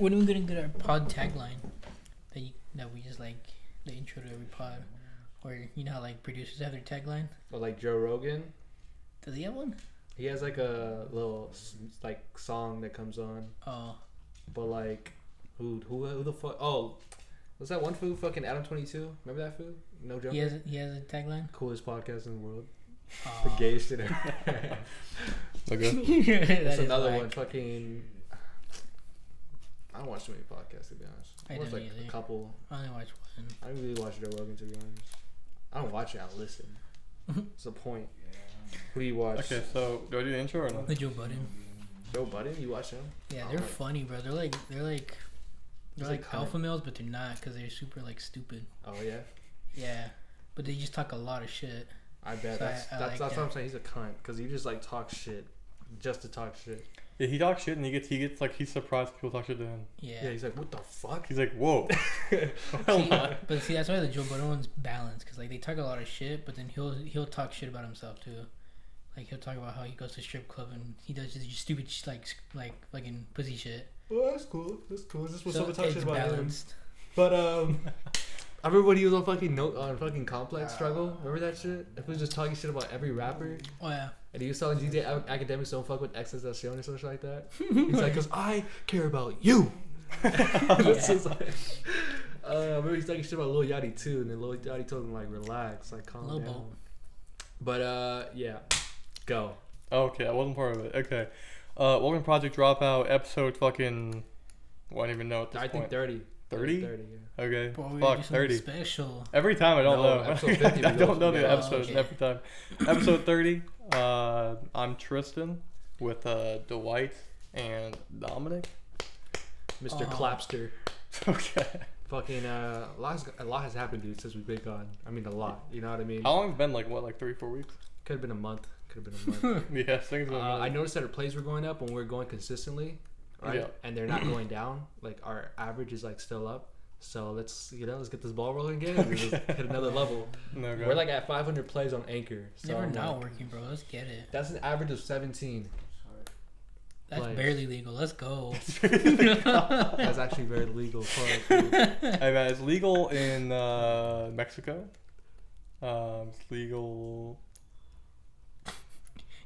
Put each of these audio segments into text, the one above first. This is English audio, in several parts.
When are we gonna get our pod tagline? That you, that we just like the intro to every pod, or you know how like producers have their tagline. Or like Joe Rogan, Does he have one? he has like a little like song that comes on, Oh, but like who who who the fuck? Oh, was that one food fucking Adam Twenty Two? Remember that food? No joke. he has he has a tagline. Coolest podcast in the world. Oh. The gayest in ever. Okay. That That's another whack. one. Fucking. I don't watch too many podcasts to be honest. I I watch like either. a couple. I only watch one. I don't really watch Joe Rogan to be honest. I don't watch it. I listen. It's the point? Who do you watch? Okay, so do I do the intro or no? The Joe Budden. Joe Budden. You watch him? Yeah, they're right. funny, bro. They're like they're like they're like like kind of- alpha males, but they're not because they're super like stupid. Oh yeah. Yeah, but they just talk a lot of shit. I bet So I- that's I that's, like that's that. what I'm saying. He's a cunt because he just like talks shit, just to talk shit. Yeah, he talks shit and he gets he gets like he's surprised people talk shit to him. Yeah. Yeah, he's like, what the fuck? He's like, whoa. See, but see, that's why the Joe Budden one's balanced because like they talk a lot of shit, but then he'll he'll talk shit about himself too. Like he'll talk about how he goes to strip club and he does just stupid sh- like like fucking pussy shit. Oh, that's cool. That's cool. This was So someone talking it's about him. balanced. But um, I remember when he was on fucking note on fucking complex struggle. Remember that shit? If he was just talking shit about every rapper, Oh yeah. And he was telling DJ Akademiks don't fuck with XSSion or something like that. He's like, cause I care about you. This is like, uh, I remember he's talking shit about Lil Yachty too, and then Lil Yachty told him like, relax, like calm Lil down. Bo. But uh, yeah, go. Okay, I wasn't part of it. Okay. Uh, welcome to Project Dropout, episode fucking. Well, I don't even know at this I think thirty. 30? Thirty. Yeah. Okay. Bro, we Fuck, 30. special. Every time I don't No, know. episode 50 I don't know the yeah. episodes Oh, okay. every time. episode 30. Uh, I'm Tristan with uh, Dwight and Dominic. Mr. Oh. Clapster. Okay. Fucking uh, a lot, has, a lot has happened, dude, since we've been gone. I mean, a lot. You know what I mean? How long has it been? Like, what, like three, four weeks? Could have been a month. Could have been a month. yeah, things uh, I noticed that our plays were going up when we are going consistently, right? Yeah. And they're not going down. Like our average is like still up. So let's you know let's get this ball rolling again. and just hit another level. No. We're like at 500 plays on Anchor. So Never I'm not like- working, bro. Let's get it. that's an average of 17. That's Like- barely legal. Let's go. That's actually very legal. Fuck, dude. Hey, man, it's legal in uh, Mexico. Um, it's legal.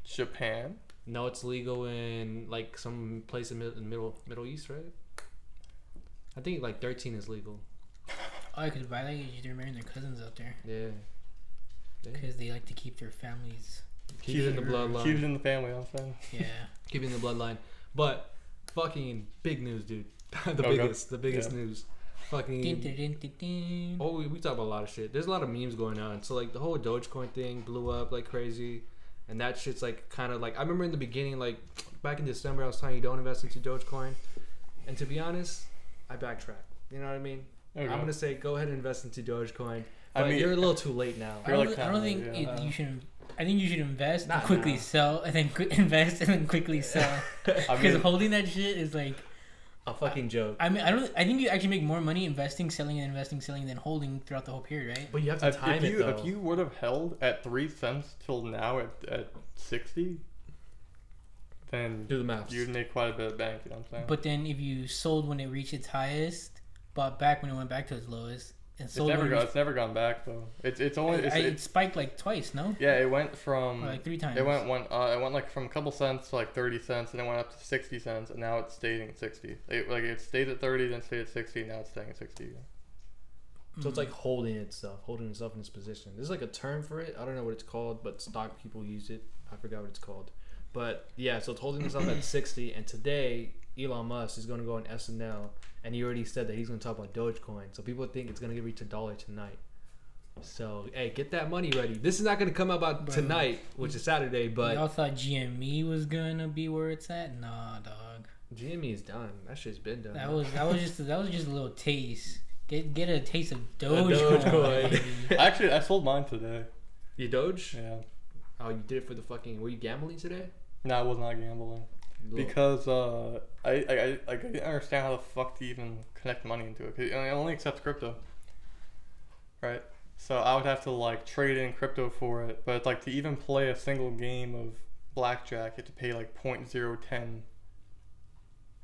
Japan. No, it's legal in like some place in, mid- middle Middle East, right? I think like 13 is legal. Oh, because by that age, they're marrying their cousins out there Yeah. Yeah. because they like to keep their families. Keep it in the Keep it- bloodline. Keep it in the family, I'm saying. Yeah. keeping the bloodline. But fucking big news, dude. the oh, Okay. biggest, the biggest Yeah. news. Dun, Fucking. dun, dun, dun, dun. Oh, we, we talk about a lot of shit. There's a lot of memes going on. So like the whole Dogecoin thing blew up like crazy, and that shit's like kind of like I remember in the beginning, like back in December, I was telling you don't invest into Dogecoin, and to be honest, I backtracked. You know what I mean? Okay. I'm gonna say go ahead and invest into Dogecoin. I mean- you're a little too late now. I You're don't, like I don't kinda, think yeah. it, you should. I think you should invest quickly now. sell, and then qu- invest and then quickly sell. I Because mean, holding that shit is like. A fucking joke. I mean, I don't. I think you actually make more money investing, selling, and investing, selling than holding throughout the whole period, right? But you have to if, time if it you though. if you would have held at three cents till now at, at sixty, then do the math. you'd make quite a bit of bank. You know what I'm saying? But then if you sold when it reached its highest, bought back when it went back to its lowest, and it's never when it got, reached, it's never gone back though. It's it's only it's, I, it, it spiked like twice, no? yeah. It went from Or like three times. It went one. Uh, it went like from a couple cents to like thirty cents, and it went up to sixty cents, and now it's staying at sixty. It, like it stayed at thirty, then stayed at sixty. Now it's staying at sixty. again. So it's like holding itself, holding itself in its position. There's like a term for it. I don't know what it's called, but stock people use it. I forgot what it's called. But yeah, so it's holding itself at 60. And today, Elon Musk is going to go on SNL, and he already said that he's going to talk about Dogecoin. So people think it's going to reach a dollar tonight. So hey, get that money ready. This is not going to come out about Bro. tonight, which is Saturday, but Y'all thought GME was gonna be where it's at? Nah, dog. GME is done. That shit's been done. That was that was just that was just a little taste. Get get a taste of Dogecoin. Dogecoin. Actually, I sold mine today. you Doge. Yeah. Oh, you did it for the fucking. Were you gambling today? No, I was not gambling Little- because uh, I, I, I, I didn't understand how the fuck to even connect money into it. 'Cause it only accepts crypto, right? So I would have to like trade in crypto for it. But like to even play a single game of blackjack, you have to pay like 0.010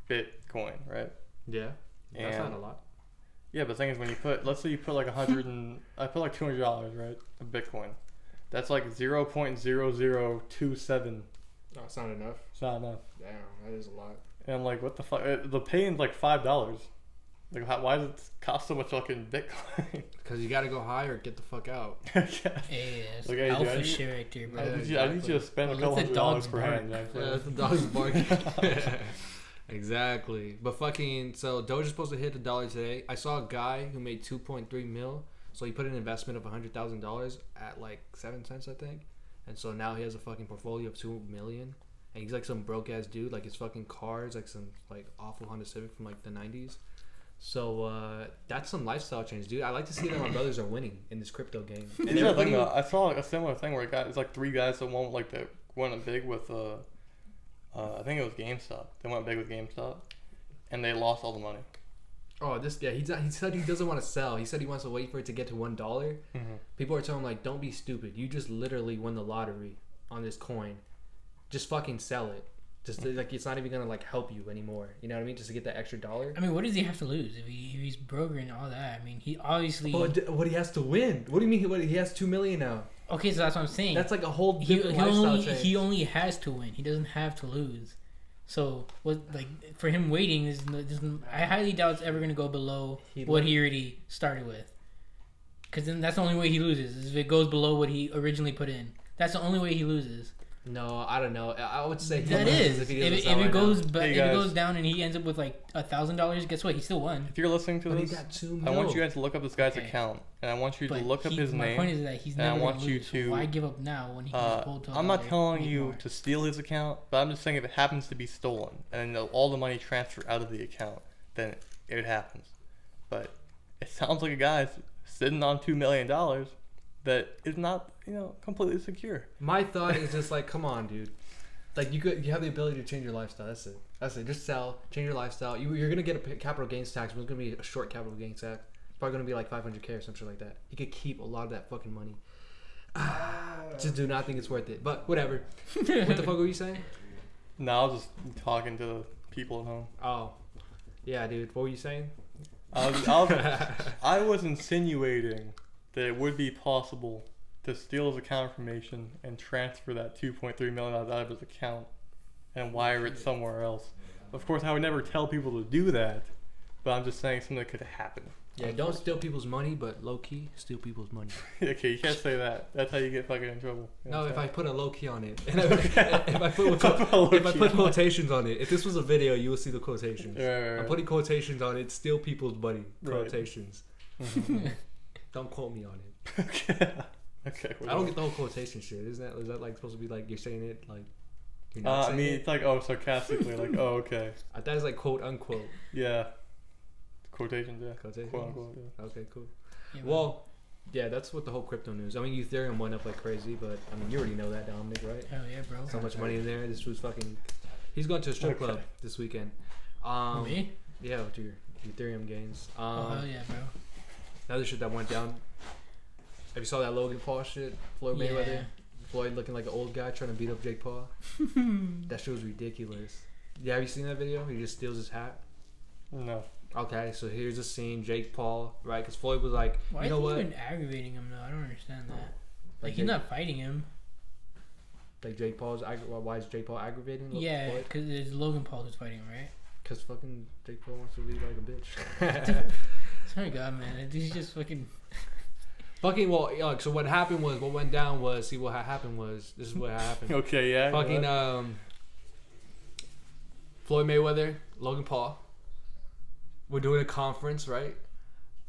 Bitcoin, right? Yeah, that's And- not a lot. Yeah, but the thing is, when you put, let's say you put like a hundred and, I put like two hundred dollars, right, of Bitcoin. That's like zero point zero zero two seven. No, it's not enough. It's not enough. Damn, that is a lot. And I'm like, what the fuck? Uh, The paying's like five dollars. Like, how, why does it cost so much fucking Bitcoin? Because you got to go high or get the fuck out. yeah. Hey, that's Like, hey, I alpha need- shit right there, bro. I, Yeah, need you, I need you to spend Well, a couple the hundred dollars dogs per bark. hand. actually. Yeah, that's the dog's barking. exactly. But fucking, so Doge is supposed to hit a dollar today. I saw a guy who made 2.3 mil. So he put an investment of $100,000 at like 7 cents, I think. And so now he has a fucking portfolio of 2 million. And he's like some broke ass dude. Like his fucking car is like some like awful Honda Civic from like the 90s. So uh, that's some lifestyle change, dude. I like to see that my brothers are winning in this crypto game. And And the other thing, everybody- though, I saw like, a similar thing where it got it's like three guys that won like that went big with uh, uh, I think it was GameStop. They went big with GameStop, and they lost all the money. Oh, this yeah. He's not, he said he doesn't want to sell. He said he wants to wait for it to get to one dollar. Mm-hmm. People are telling him like, don't be stupid. You just literally won the lottery on this coin. Just fucking sell it. Just like it's not even gonna like help you anymore. You know what I mean? Just to get that extra dollar. I mean, what does he have to lose if, he, if he's broke and all that? I mean, he obviously. What, what he has to win? What do you mean? He, what, he has two million now. okay, so that's what I'm saying. That's like a whole he, different he lifestyle only he only has to win. He doesn't have to lose. So what like for him waiting is I highly doubt it's ever gonna go below He what he already started with. Because then that's the only way he loses is if it goes below what he originally put in. That's the only way he loses. No, I don't know. I I would say he That if if, he doesn't it, if it right goes but Hey, if it goes down and he ends up with like a thousand dollars, guess what? He still won. If you're listening to But this, got two I want you guys to look up this guy's Okay. account, and I want you to But look up he- his my name. point is that he's and I never want you lose. so to, why give up now when he can Uh, just hold to a I'm not telling make you more? to steal his account, but I'm just saying if it happens to be stolen and all the money transferred out of the account, then it happens. But it sounds like a guy's sitting on two million dollars that is not, you know, completely secure. My thought is just like, come on, dude. Like you could, you have the ability to change your lifestyle. That's it. That's it. Just sell, change your lifestyle. You, you're gonna get a capital gains tax, but it's gonna be a short capital gains tax. It's probably gonna be like 500k or some shit like that. He could keep a lot of that fucking money. just do not think it's worth it. But whatever. what the fuck were you saying? No, I was just talking to the people at home. Oh, yeah, dude. What were you saying? I was, I was, I was insinuating that it would be possible to steal his account information and transfer that 2.3 million dollars out of his account and wire it somewhere else. Of course, I would never tell people to do that, but I'm just saying something that could happen. yeah, don't steal people's money, but low key steal people's money. okay, you can't say that. That's how you get fucking in trouble. You know No, if I put a low key on it, and if I put Put a low if I put quotations on it, if this was a video, you will see the quotations. Right, right, I'm putting quotations on it. Steal people's money. Right. Quotations. Mhm. Don't quote me on it. okay. Okay. I don't get the whole quotation shit. Isn't that is that like supposed to be like you're saying it like you're Uh, not I saying mean, it? it's like oh, sarcastically, like oh, okay, I thought it's like quote unquote yeah. Quotations, yeah. quotations. Quote unquote, yeah. Okay, cool. Yeah, Well, yeah, that's what the whole crypto news. I mean, Ethereum went up like crazy, but I mean, you already know that, Dominic, right? hell yeah, bro. So much money in there. This was fucking. He's going to a strip club this weekend. Um, Me? Yeah, with your Ethereum gains. Um, oh hell yeah, bro. Another shit that went down. Have you saw that Logan Paul shit? Floyd Mayweather. Yeah. Floyd looking like an old guy trying to beat up Jake Paul. that shit was ridiculous. Yeah, have you seen that video? He just steals his hat. No. Okay, so here's a scene. Jake Paul, right? Because Floyd was like, Why you is know he what? even aggravating him though? I don't understand that. Oh. Like Like he's Jake- not fighting him. Like Jake Paul's. aggra- Why is Jake Paul aggravating? Lo- Yeah, because it's Logan Paul who's fighting him, right? Because fucking Jake Paul wants to be like a bitch. Sorry, God, man. He's just fucking. Fucking well, yeah, so what happened was what went down was see what happened was this is what happened. Okay, yeah. fucking ahead. um, Floyd Mayweather, Logan Paul. We're doing a conference, right?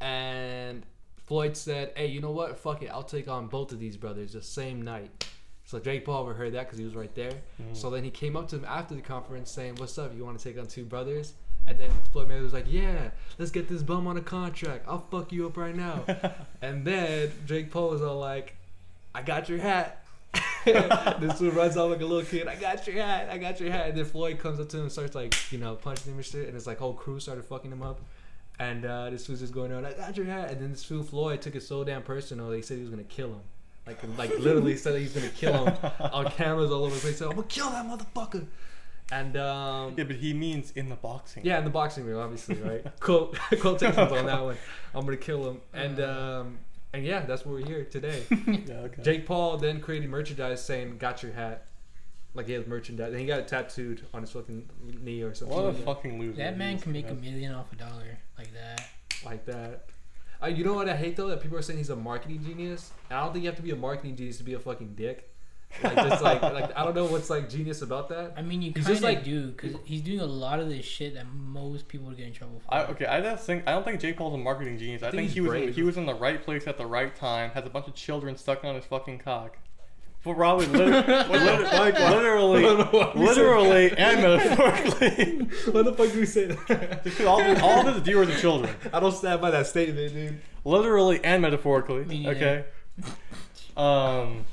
And Floyd said, "Hey, you know what? Fuck it, I'll take on both of these brothers the same night." So Jake Paul overheard that because he was right there. Mhm. So then he came up to him after the conference saying, "What's up? You want to take on two brothers?" And then Floyd Mayweather was like, "Yeah, let's get this bum on a contract. I'll fuck you up right now." and then Jake Paul was all like, "I got your hat." this dude runs out like a little kid. I got your hat. I got your hat. And then Floyd comes up to him and starts like, you know, punching him and shit. And his like whole crew started fucking him up. And uh, this was just going on. I got your hat. And then this fool Floyd took it so damn personal. They said he was gonna kill him. Like, like literally said that he's gonna kill him on cameras all over the place. Said, I'm gonna kill that motherfucker. And um, Yeah, but he means in the boxing. yeah, in the boxing ring, obviously, right? Quote quotations on that one. I'm gonna kill him, and um, and yeah, that's why we're here today. Yeah. Okay. Jake Paul then created merchandise saying "Got your hat," like he has merchandise, and he got it tattooed on his fucking knee or something What a that. fucking loser. That man can make a million off a dollar like that. like that. Uh, you know what I hate though? That people are saying he's a marketing genius. And I don't think you have to be a marketing genius to be a fucking dick. Like just like like I don't know what's like genius about that. I mean, you He's kind just of like- do because he's doing a lot of this shit that most people would get in trouble for. I, okay, I just think I don't think Jake Paul's a marketing genius. I, think think, he was in, he was in the right place at the right time. Has a bunch of children stuck on his fucking cock. But probably lit- lit- literally, literally and metaphorically. What the fuck do we say that? Just 'cause all, of his- all of his viewers are children. I don't stand by that statement, dude. Literally and metaphorically. Me neither. Okay. Um.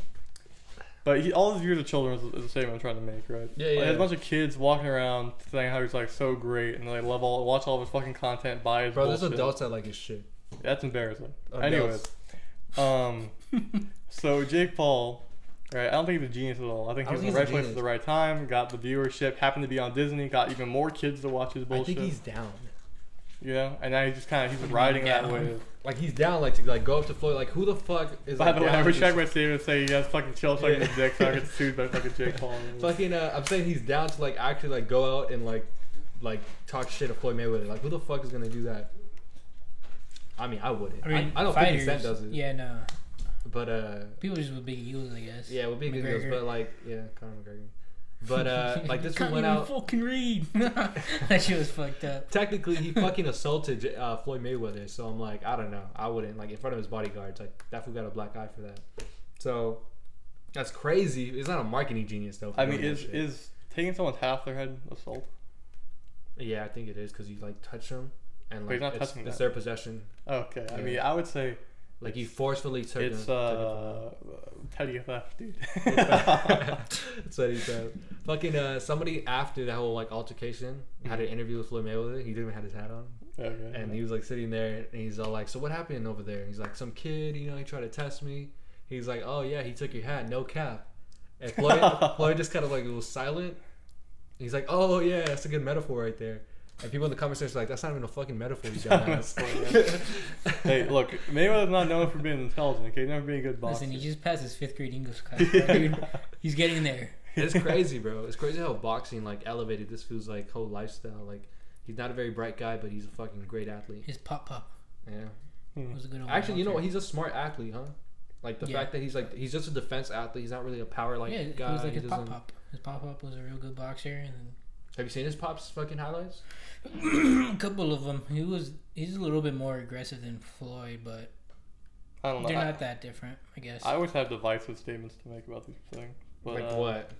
But he, all his viewers of children is, is the statement I'm trying to make, right? Yeah, Like, he yeah. has a bunch of kids walking around saying how he's like so great and they love all watch all of his fucking content, buy his Bro, there's adults that like his shit. That's embarrassing. Adults. Anyways, um, so Jake Paul, right? I don't think he's a genius at all. I think I he don't was in the right place at the right time. Got the viewership. Happened to be on Disney. Got even more kids to watch his bullshit. I think he's down. Yeah, and now he's just kind of he's riding that Down. wave. Like he's down, like to like go up to Floyd. Like who the fuck is? By like, the way, down I with rechecked this- my statement say he has fucking chill sucking Yeah. his dick, so I get sued by fucking Jake Paul. Fucking, uh, I'm saying he's down to like actually like go out and like like talk shit to Floyd Mayweather. Like who the fuck is gonna do that? I mean, I wouldn't. I mean, I, don't fighters, think Cent does it. Yeah, no. But uh, People just with big egos, I guess. yeah, it would be good deals. But like, yeah, Conor McGregor. But uh, like this one went even out. fucking read. that shit was fucked up. Technically, he fucking assaulted uh, Floyd Mayweather. So I'm like, I don't know. I wouldn't like in front of his bodyguards. Like that fool got a black eye for that. So that's crazy. He's not a marketing genius though. I mean, is is taking someone's half their head assault? yeah, I think it is because you like touch them and But he's like not it's, touching it's their possession. Okay, I Yeah. mean, I would say Like you forcefully took it's them. uh petty theft, dude. That's what he said. Fucking uh, somebody after that whole like altercation had an interview with Floyd Mayweather. He didn't even have his hat on, okay. and he was like sitting there, and he's all like, "So what happened over there?" He's like, "Some kid, you know, he tried to test me." He's like, "Oh yeah, he took your hat, no cap." And Floyd, Floyd just kind of like was silent. He's like, "Oh yeah, that's a good metaphor right there." And people in the comment section are like, "That's not even a fucking metaphor, you dumbass." hey, look, Mayweather's not known for being intelligent. Okay, never being a good boxer. Listen, he just passed his fifth grade English class, bro, dude. He's getting there. it's crazy, bro. It's crazy how boxing like elevated this feels like whole lifestyle. Like he's not a very bright guy, but he's a fucking great athlete. His pop pop Yeah. Hmm. was a good Actually, you know what? He's a smart athlete, huh? Like the Yeah. fact that he's like he's just a defense athlete. He's not really a power like yeah, guy. he was like He his pop doesn't- pop. His pop pop was a real good boxer, and Have you seen his pops fucking highlights? a couple of them. He was he's a little bit more aggressive than Floyd, but I don't know. they're I, not that different, I guess. I always have divisive statements to make about these things. But, like uh, what?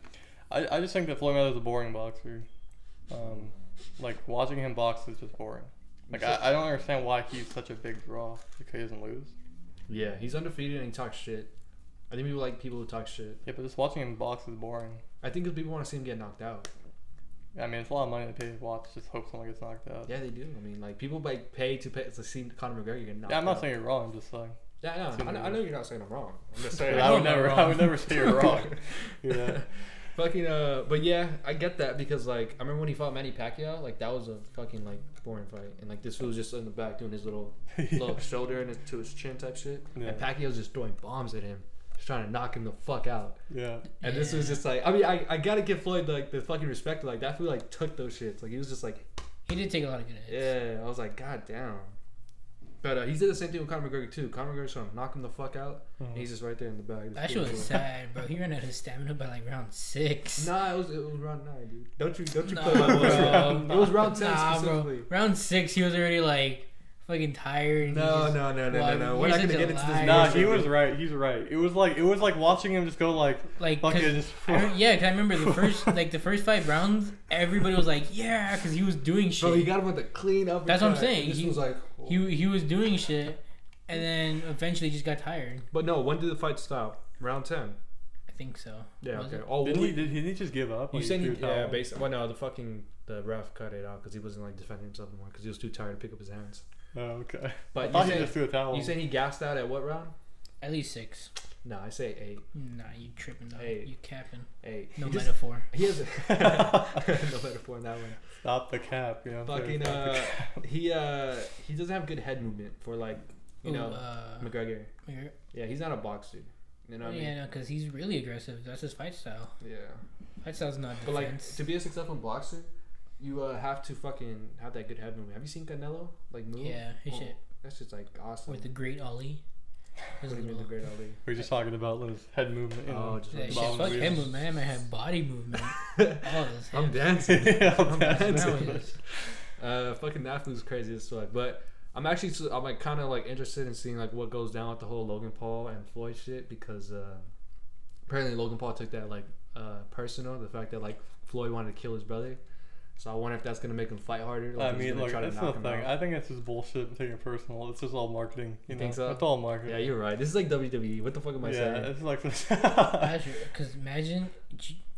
I, I just think that Floyd Mayweather's a boring boxer. Um, like watching him box is just boring. Like I, I don't understand why he's such a big draw because he doesn't lose. Yeah, he's undefeated and he talks shit. I think people like people who talk shit. Yeah, but just watching him box is boring. I think because people want to see him get knocked out. I mean, it's a lot of money to pay to watch. Just hope someone gets knocked out. Yeah, they do. I mean, like people like pay to pay to see Conor McGregor get knocked Yeah, I'm not out. saying you're wrong. I'm just saying. Yeah, yeah. Seem I know, I know you're not saying I'm wrong. I'm just saying. I would never. I would never say you're wrong. You know? Fucking uh, but yeah, I get that because like I remember when he fought Manny Pacquiao, like that was a fucking like boring fight, and like this fool was just in the back doing his little little shoulder and his, to his chin type shit, Yeah. and Pacquiao's just throwing bombs at him, just trying to knock him the fuck out. Yeah. And this was just like, I mean, I, I gotta give Floyd like the fucking respect. Like that fool like took those shits. Like he was just like, he did take a lot of good hits. yeah. I was like, god damn. But uh, he did the same thing with Conor McGregor too. Conor McGregor's trying to knock him the fuck out. and he's just right there in the back. That Just shit doing was his- sad, bro. He ran out of stamina by like round six. Nah, it was it was round nine, dude. Don't you don't you Nah, put my voice bro. around. It was round ten Nah, specifically. bro. Round six, he was already like fucking tired. and he No, just- no, no, no, Well, no, no. We're not gonna get into this. Nah, he was right. He's right. It was like it was like watching him just go like Like, fuck 'cause it, just I re- yeah, 'cause I remember the first like the first five rounds, everybody was like, yeah, because he was doing shit. Bro, he got him with the clean up. That's what I'm saying. He- was like, he oh. he was doing shit, and then eventually just got tired. but no. When did the fight stop? Round ten. I think so. Yeah. Okay. it? Oh, Didn't we- he? Did he just give up? You Like, saying he? Yeah, towel? basically. Well, no, the fucking the ref cut it out because he wasn't like defending himself anymore because he was too tired to pick up his hands. Oh, okay. I But thought you he saying just threw a towel. you saying he gassed out at what round? At least six. No, I say eight. Nah, you tripping though. Eight. You capping. Eight. No he just, metaphor. he has a no metaphor in that one. Stop the cap, you know. Fucking saying? uh, he uh, he doesn't have good head movement for like, you Ooh, know, uh, McGregor. McGregor- Yeah, he's not a boxer. You know what I mean? yeah, no, because he's really aggressive. That's his fight style. Yeah. Fight style's not But like to be a successful boxer, you uh, have to fucking have that good head movement. Have you seen Canelo like move? yeah, his Oh, shit That's just like awesome. with the great Ali. What do you mean the great Ali? We're just talking about his head movement. You know. Oh, just Yeah, like shit, fuck wheels. him movement. That man had body movement. All this. I'm him. dancing. Yeah, I'm that's- dancing. Now he is. Uh, fucking Nafu's crazy as fuck. But I'm actually I'm like kind of like interested in seeing like what goes down with the whole Logan Paul and Floyd shit because uh, apparently Logan Paul took that like uh, personal, the fact that like Floyd wanted to kill his brother. So I wonder if that's gonna make him fight harder. Like I he's mean, gonna look, try to that's the knock him thing. out. I think it's just bullshit taking it personal. It's just all marketing. You, You know? think so? It's all marketing. Yeah, you're right. This is like WWE. What the fuck am I yeah, saying? it's like Because imagine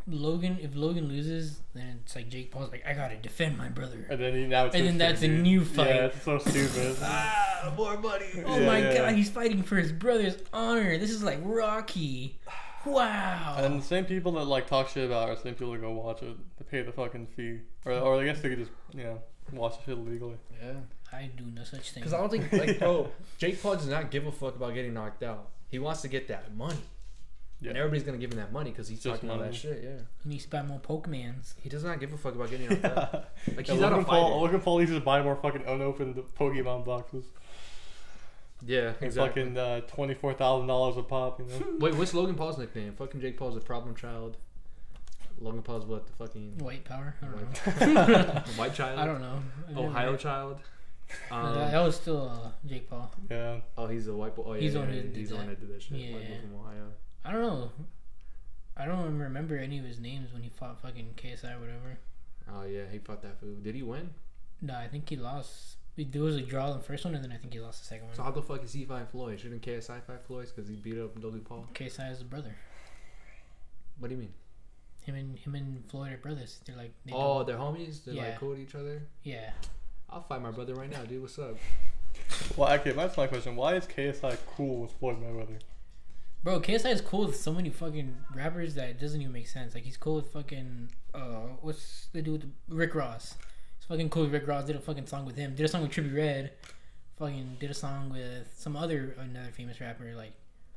Logan. If Logan loses, then it's like Jake Paul's like, I gotta defend my brother. and then he, now it's And then that's a new fight. Yeah, it's so stupid. ah, more money. Oh Yeah, my yeah. god, he's fighting for his brother's honor. This is like Rocky. Wow. And the same people that like talk shit about are the same people that go watch it. They pay the fucking fee, or or I guess they could just you know watch the shit illegally. Yeah. I do no such thing. Because I don't think like bro, Jake Paul does not give a fuck about getting knocked out. He wants to get that money. And everybody's gonna give him that money because he's Just talking all that shit. Yeah. He needs to buy more Pokemans. He does not give a fuck about getting knocked out. Like Yeah, he's not a Logan fighter. Paul, Logan Paul needs to buy more fucking unopened Pokemon boxes. Yeah, It's exactly. fucking uh, twenty four thousand dollars a pop. You know. Wait, what's Logan Paul's nickname? Fucking Jake Paul's a problem child. Logan Paul's what the fucking White power. I don't White- know. white child? I don't know. I've never Ohio heard- child. No, Um, that, that was still uh, Jake Paul. yeah. oh, he's a white boy. Oh, yeah, He's the yeah, one who yeah, did he's the one that. that did that shit. White boy Yeah. from Ohio. I don't know. I don't remember any of his names when he fought fucking KSI or whatever. Oh yeah, he fought that fool. Did he win? No, I think he lost. There was a draw in the first one, and then I think he lost the second one. So how the fuck is he fight Floyd? Shouldn't KSI fight Floyd because he beat up Logan Paul? KSI is a brother. What do you mean? Him and him and Floyd are brothers. They're like they Oh, don't- they're homies. They're Yeah. like cool with each other. yeah. I'll fight my brother right now, dude. What's up? Well, okay, that's my question. Why is KSI cool with Floyd Mayweather? Bro, KSI is cool with so many fucking rappers that it doesn't even make sense. Like he's cool with fucking uh, what's the dude with Rick Ross? He's fucking cool Rick Ross. Did a fucking song with him. Did a song with Trippie Redd. Fucking did a song with some other another famous rapper. Like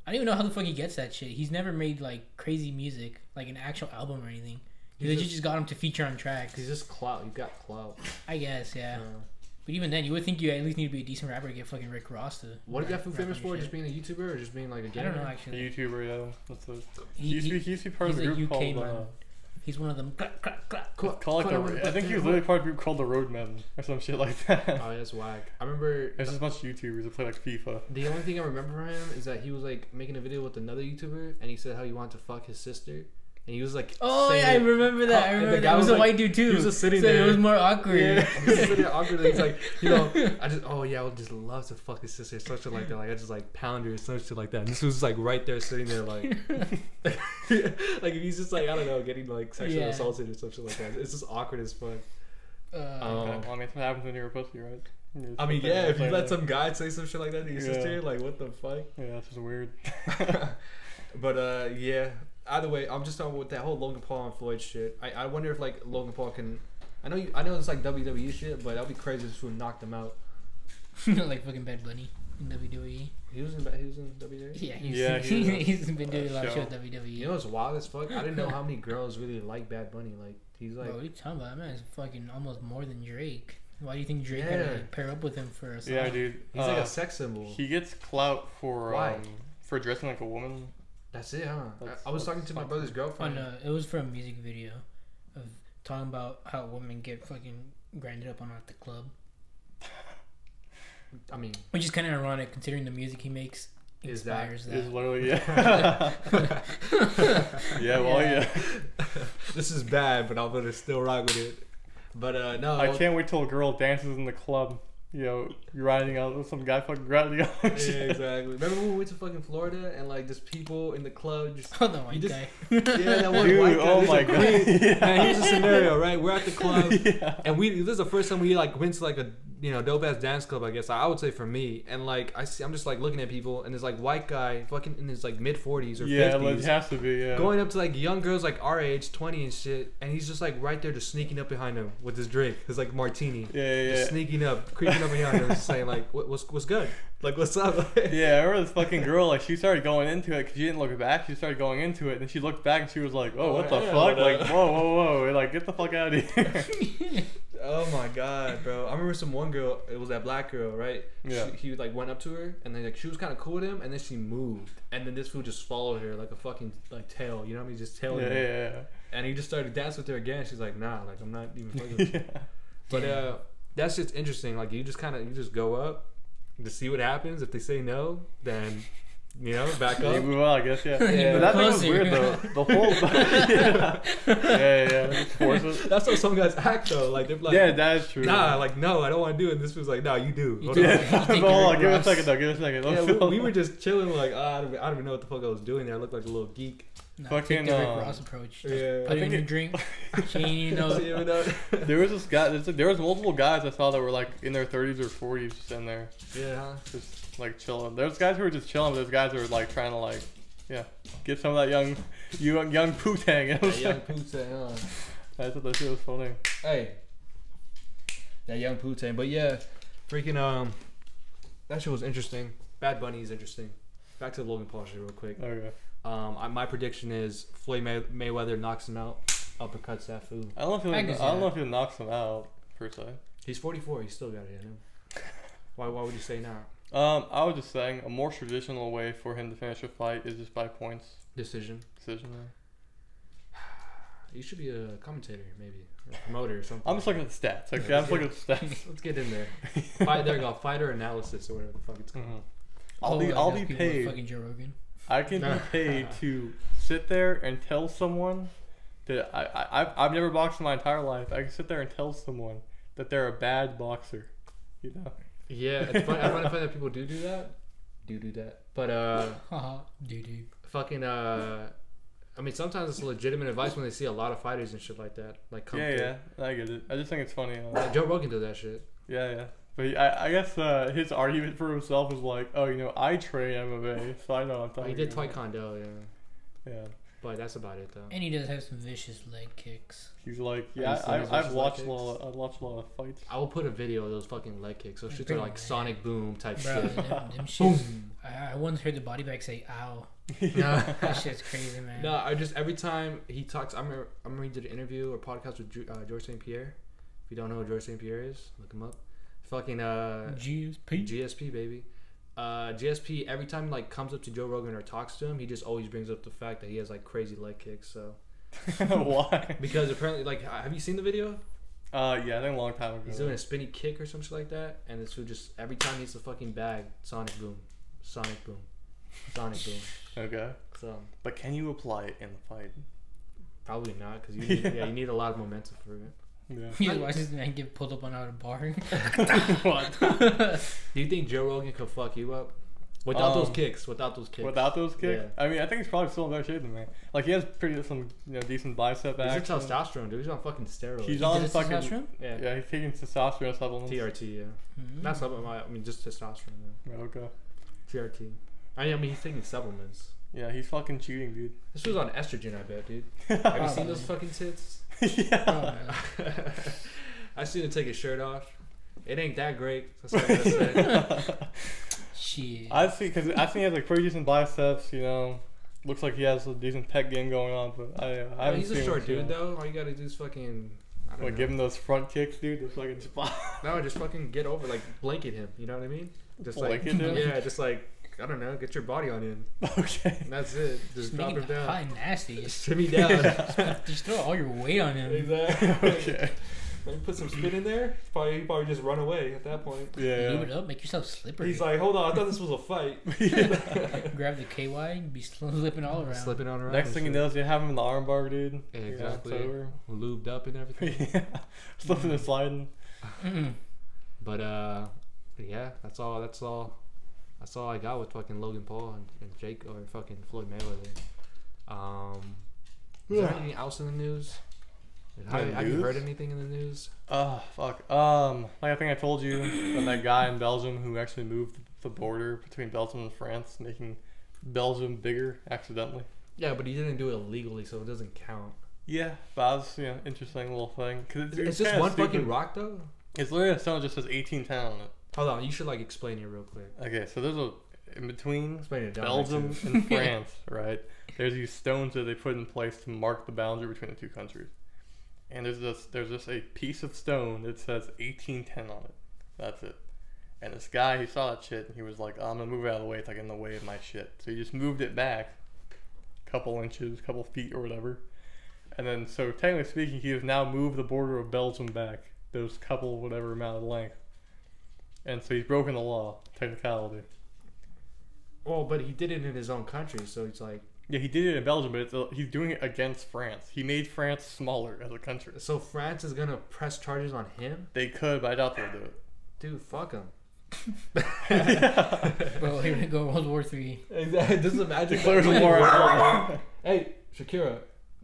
I don't even know how the fuck he gets that shit. He's never made like crazy music, like an actual album or anything. He's They just- just got him to feature on tracks. He's just clout. You got clout. I guess, yeah. Uh, But even then, you would think you at least need to be a decent rapper to get fucking Rick Ross to. What rap- that fool famous for? your Just being a YouTuber or just being like a I gamer? don't know A actually. YouTuber, yeah. That's a, he, He, used to be, he- he used to be part of he's a a group UK called. man. Uh, he's one of them. Clack, clack, clack. Cool. called like the, I think he was literally part of a group called the Roadmen or some shit like that. Oh, that's whack. I remember There's just a bunch of YouTubers that play like FIFA. the only thing I remember from him is that he was like making a video with another YouTuber and he said how he wanted to fuck his sister. And he was like, Oh saying yeah, I remember that. I and the remember guy that. It was, was a like- white dude too. he was just sitting so there. It was more awkward. Yeah, he was sitting there awkwardly. He's like, you know, I just, oh yeah, I would just love to fuck his sister, some shit like that. Like I just like pound her, or some shit like that. And this was like right there, sitting there, like, like if he's just like I don't know, getting like sexually Yeah. assaulted or some shit like that. It's just awkward as fuck. Uh, Um, Yeah, well, I mean, that's what happens when you're a pussy, right? You just I mean, yeah, if you let like- some guy say some shit like that to your Yeah. sister, like what the fuck? Yeah, that's just weird. but uh, yeah. Either way, I'm just talking with that whole Logan Paul and Floyd shit. I, I wonder if like Logan Paul can. I know you, I know it's like WWE shit, but that'd be crazy if we knocked him out. like fucking Bad Bunny in WWE. He was in he was in WWE. Yeah, he's, Yeah, he was a- he's been doing a lot of show. shit with WWE. You know what's wild as fuck? I didn't know how many girls really like Bad Bunny. Like he's like, Bro, what are you talking about? Man is fucking almost more than Drake. Why do you think Drake Yeah. had to like, pair up with him for a song? yeah, dude. he's like Uh, a sex symbol. He gets clout for Why? um, for dressing like a woman. That's it, huh? That's- I, I was talking to my brother's girlfriend. no, it was for a music video of talking about how women get fucking grinded up on at the club, I mean, which is kind of ironic considering the music he makes Is that- inspires Is that. literally yeah. yeah, well, yeah. this is bad, but I'm gonna still rock with it. But uh, no, I can't wait till a girl dances in the club. You know, you're riding out with some guy fucking grinding out. Yeah, exactly. Remember when we went to fucking Florida and like just people in the club just Oh, the white just- guy. yeah, that one Dude, white guy. oh there's my god. queen. yeah. Man, here's a scenario, right? We're at the club yeah. and we this is the first time we like went to like a you know, dope ass dance club. I guess I would say for me, and like I see, I'm just like looking at people, and this like white guy, fucking in his like mid 40s or yeah, 50s, it has to be. Yeah. going up to like young girls like our age, 20 and shit, and he's just like right there, just sneaking up behind them with his drink, his like martini, yeah, yeah, just yeah. sneaking up, creeping up behind them, just saying like, what, what's what's good, like what's up? Yeah, I remember this fucking girl, like, she started going into it because she didn't look back. She started going into it, and then she looked back and she was like, oh, Oh, what the hell fuck? no. Like, whoa, whoa, whoa. Like, get the fuck out of here. Oh my god, bro! I remember some one girl. It was that black girl, right? Yeah. She, he like went up to her, and then like she was kind of cool with him, and then she moved, and then this fool just followed her like a fucking like tail. You know what I mean? Just yeah, tailing her. yeah, yeah. And he just started dancing with her again. She's like, nah, like I'm not even fucking. yeah. with you." yeah. But uh, that's just interesting. Like you just kind of you just go up to see what happens. If they say no, then you know back You up. move on, I guess, yeah. You yeah move that thing was weird, though. The whole. yeah, yeah, yeah. Just. That's how some guys act though. Like they're like, yeah, that is true. nah, like no, I don't want to do it. And this was like, no, you do. You Hold do. on. You Yeah, hold on, give it a second though, give it a second. Yeah, Let's we, we were just chilling, like, ah, I, don't, I don't even know what the fuck I was doing there. I looked like a little geek. Nah, Fucking, take the Rick um, Ross approach. Just yeah. put I it in think your drink. She ain't even know. See, even though- There was this guy. There was multiple guys I saw that were like in their 30s or 40s, just in there, yeah, just like chilling. There's guys who were just chilling. But there's guys who were like trying to like, yeah, get some of that young, young, young poo-tang. You know what I'm That young saying? Poontang, huh? I thought that shit was funny. Hey. That young Poontang. But yeah, freaking, um, that shit was interesting. Bad Bunny is interesting. Back to the Logan Paul shit real quick. Okay. Um, I, my prediction is Floyd May- Mayweather knocks him out, uppercuts that fool. I don't know if I he, can see I don't know if he knocks him out per se. He's 44. He's still got it in him. Why, why would you say now? Um, I was just saying a more traditional way for him to finish a fight is just by points Decision. decision. You should be a commentator, maybe. Or a promoter or something. I'm just looking at the stats. Okay, I'm just looking at the stats. Let's get in there. Fight, there you go. Fighter analysis or whatever the fuck it's called. Mhm. I'll Oh, be like I'll be paid. Fucking Joe Rogan. I can be paid to sit there and tell someone that I, I I've, I've never boxed in my entire life. I can sit there and tell someone that they're a bad boxer. You know. Yeah, it's funny. I find it funny that people do do that. Do do that. But uh, Haha, doo doo. fucking uh, I mean, sometimes it's legitimate advice when they see a lot of fighters and shit like that. Like come Yeah, through. yeah, I get it. I just think it's funny. Uh, Like, Joe Rogan does that shit. yeah, yeah. But he- I, I guess uh, his argument for himself is like, oh, you know, I train MMA, so I know what I'm Oh, talking. he did about. Taekwondo, yeah. Yeah. But that's about it though. And he does have some vicious leg kicks. He's like, yeah, you I, his I've watched a lot. I've watched a lot of fights. I will put a video of those fucking leg kicks. Those shits are like bad. Sonic Boom type Bro, shit. them, them shits. I, I once heard the body bag say "ow." Nah. That shit's crazy, man. No, I just every time he talks, I remember, I remember he did an interview or podcast with uh, George St. Pierre. If you don't know who George St. Pierre is, look him up. Fucking uh, GSP. GSP baby. Uh, GSP every time like comes up to Joe Rogan or talks to him, he just always brings up the fact that he has like crazy leg kicks. So Why? because apparently, like, have you seen the video? Uh, yeah, I think a long time ago. He's doing a spinny kick or something like that, and this dude just every time he hits the fucking bag, Sonic Boom, Sonic Boom, Sonic Boom. Okay, So but can you apply it in the fight? probably not because you need, yeah. Yeah. you need a lot of momentum for it. Yeah. You just watch this man get pulled up on out of bar. what? Do you think Joe Rogan could fuck you up without those Um, kicks? Without those kicks, Without those kicks, Yeah. I mean, I think he's probably still in better shape than me. Like he has pretty some you know decent bicep he's a action. testosterone dude. He's on fucking steroids. He's on did a fucking testosterone? yeah. yeah. He's taking testosterone supplements. TRT, yeah. Mhm. Not supplement. I mean, just testosterone. Yeah, okay. Yeah. TRT. I mean, I mean, he's taking supplements. Yeah, he's fucking cheating, dude. This was on estrogen, I bet, dude. Have you seen those fucking tits? yeah. Oh. I seen him take his shirt off. It ain't that great. That's what I gotta say. Shit. I see, cause I think he has like pretty decent biceps. You know, looks like he has a decent pec game going on. But I, uh, I Well, haven't he's a short him, dude, though. All you gotta do is fucking. I don't Like know. give him those front kicks, dude. Just fucking spot. No, just fucking get over, like blanket him. You know what I mean? Just like Blanket him? yeah, just like I don't know, get your body on in. okay. And that's it. Just Just drop him down. hot and nasty. Just Just, shimmy me down. just throw all your weight on him. exactly. Okay. Maybe put some spin in there. Probably he probably just run away at that point. Yeah. Lube it up, make yourself slippery. He's like, hold on, I thought this was a fight. Grab the KY and be slipping all around. Slipping all around. Next and thing you know, you have him in the armbar, dude. Yeah, You know, it's exactly. over. lubed up and everything. yeah. Slipping and sliding. Mm-mm. But uh, yeah, that's all. That's all. That's all I got with fucking Logan Paul and, and Jake or fucking Floyd Mayweather. Um, is there anything else in the news? Have, have you heard anything in the news? Oh fuck. Um, like I think I told you about that guy in Belgium who actually moved the border between Belgium and France, making Belgium bigger accidentally. Yeah, but he didn't do it illegally, so it doesn't count. Yeah, that was you know interesting little thing. Cause it's, It's just one stupid. fucking rock though. It's literally a stone that just says 1810 on it. Hold on, you should like explain it real quick. Okay, so there's a in between Explain it down. Belgium and France, right? There's these stones that they put in place to mark the boundary between the two countries. And there's this there's just a piece of stone that says 1810 on it. That's it. And this guy, he saw that shit and he was like, I'm gonna move it out of the way. It's like in the way of my shit. So he just moved it back a couple inches, a couple feet or whatever. And then, so technically speaking, he has now moved the border of Belgium back those couple whatever amount of length. And so he's broken the law, technicality. Well, but he did it in his own country, so it's like Yeah, he did it in Belgium, but it's a, he's doing it against France. He made France smaller as a country. so France is gonna press charges on him, They could, but I doubt they'll do it. dude. Fuck him. Bro, here we go, World War Three. Exactly. Just imagine. Declares Hey, war. World War- Hey, Shakira.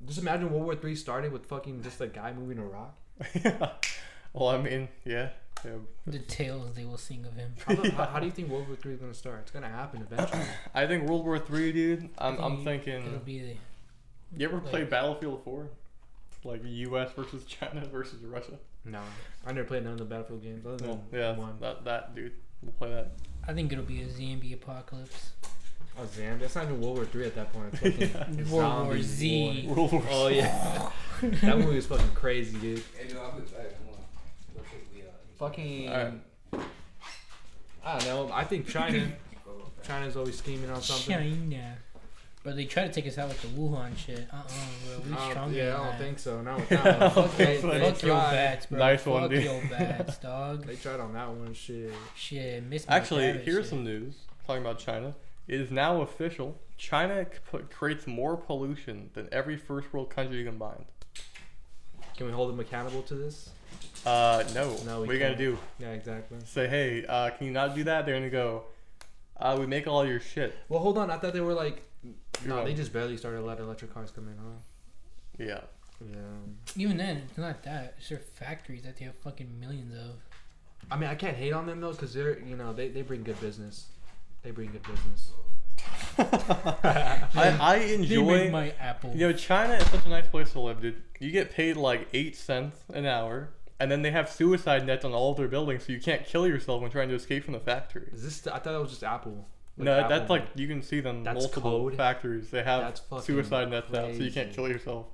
Just imagine World War Three started with fucking just a guy moving a rock. well, I mean, yeah. yeah. The tales they will sing of him. How, the- how, how do you think World War Three is gonna start? It's gonna happen eventually. I think World War Three, dude. I'm, I I'm thinking. It'll be the You ever play Battlefield 4? Like U.S. versus China versus Russia. no, I never played none of the Battlefield games other than Well, yeah, one. that that dude. We'll play that. I think it'll be a zombie apocalypse. Oh, Zam. That's not even World War Three at that point. It's fucking it's World War zombie Z. war. World War. Oh yeah, that movie was fucking crazy, dude. Hey, no, I'll be back. Come on. Real quick, we, uh, Fucking. Alright. I don't know. I think China. go real fast. China's always scheming on something. China. But they try to take us out with the Wuhan shit. Uh uh bro. We I don't- stronger yeah, than I don't that. think so. Not with that one. Fuck, they, your, they fuck your bats, bro. Nice fuck one, dude. your bats, dog. They tried on that one. Shit. Shit, miss Actually, carrot here's shit. some news talking about China. It is now official. China c- creates more pollution than every first world country combined. Can we hold them accountable to this? Uh, no. No, we what are you gonna do? Yeah, exactly. Say, hey, uh, can you not do that? They're gonna go. Uh, we make all your shit. Well, hold on. I thought they were like. No, You're they just barely started letting electric cars come in, huh? Yeah. Yeah. Even then, it's not that. It's their factories that they have fucking millions of. I mean, I can't hate on them though, cause they're you know they, they bring good business. They bring good business. I, I They enjoy. make my apple. You know, China is such a nice place to live, dude. You get paid like eight cents an hour, and then they have suicide nets on all of their buildings, so you can't kill yourself when trying to escape from the factory. Is this? I thought it was just Apple. Like no, Apple that's like you can see them That's multiple code? factories. They have suicide nets out, so you can't kill yourself.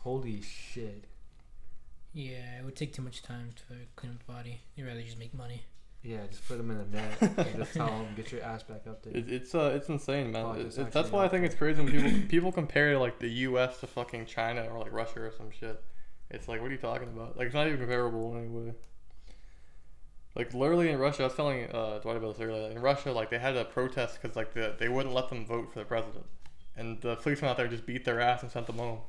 Holy shit. Yeah, it would take too much time to clean up the body. You'd rather just make money. Yeah, just put them in a net. and just tell them get your ass back up there. It, it's uh, it's insane, man. Fuck, It- it's it- that's why I think it's crazy when people people compare like the U.S. to fucking China or like Russia or some shit. It's like, what are you talking about? Like, it's not even comparable in any way. Like literally in Russia, I was telling uh, Dwight about this earlier. In Russia, like they had a protest because like the, they wouldn't let them vote for the president, and the policemen out there just beat their ass and sent them home.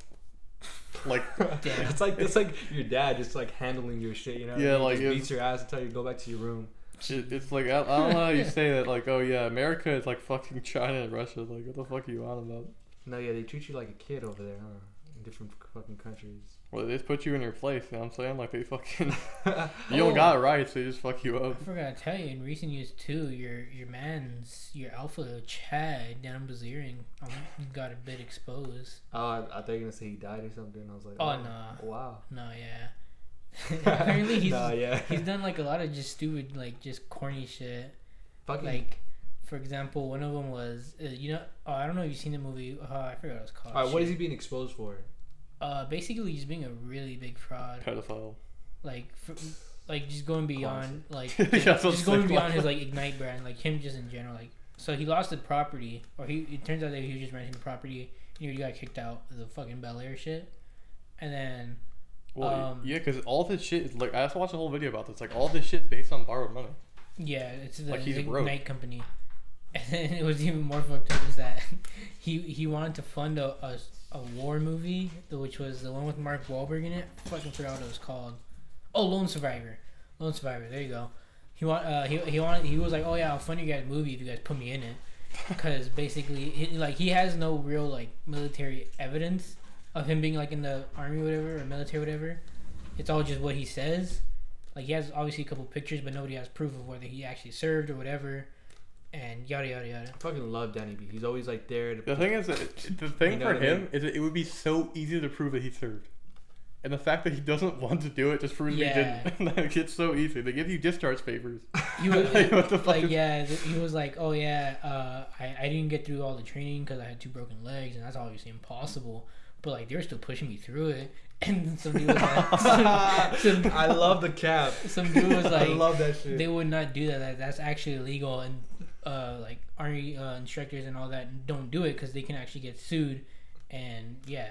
Like, Damn. it's like it's like your dad just like handling your shit, you know? Yeah, like, just beats your ass until you go back to your room. it, it's like I, I don't know how you say that. Like, oh yeah, America is like fucking China and Russia. Like, what the fuck are you on about? No, yeah, they treat you like a kid over there, huh? In different fucking countries. Well, they just put you in your place. You know what I'm saying? Like they fucking you Oh. don't got rights. They just fuck you up. I forgot to tell you, in recent years too, your your man's your alpha Chad Dan Bilzerian um, got a bit exposed. Oh, I, I thought you were gonna say he died or something. I was like, Oh, nah. wow. No, yeah. Apparently he's nah, yeah. he's done like a lot of just stupid like just corny shit. fucking Like, for example, one of them was uh, you know oh, I don't know if you've seen the movie. Uh, I forgot what it was called. All right, what is he being exposed for? Uh, basically he's being a really big fraud. Pedophile. Like, for, like just going beyond like Yeah, just, going beyond his like ignite brand, like him just in general. Like, so he lost the property, or he it turns out that he was just renting the property, and he got kicked out of the fucking Bel Air shit, and then Well, Um, yeah, because all this shit is like I just watched a whole video about this. Like all this shit's based on borrowed money. Yeah, it's the Like, he's Ignite broke. company. And then it was even more fucked up is that he he wanted to fund a, a, a war movie, which was the one with Mark Wahlberg in it. I fucking forgot what it was called. Oh, Lone Survivor. Lone Survivor. There you go. He want uh, he he wanted he was like, oh yeah, I'll fund you guys movie if you guys put me in it, because basically he, like he has no real like military evidence, of him being like in the army or whatever or military or whatever. It's all just what he says. Like he has obviously a couple pictures, but nobody has proof of whether he actually served or whatever. And yada yada yada. I fucking love Danny B. He's always like there to. The thing is, that it- the thing You know for what I him mean? is that it would be so easy to prove that he served. And the fact that he doesn't want to do it just proves Yeah. he didn't. like, it's so easy. They give you discharge papers. He was Like, what the fuck like is- yeah, he was like, oh yeah, uh, I I didn't get through all the training because I had two broken legs, and that's obviously impossible. But like they were still pushing me through it, and some dude was like, some, some, I love the cap. some dude was like, I love that shit. they would not do that. that that's actually illegal, and uh, like army uh, instructors and all that don't do it because they can actually get sued. And yeah,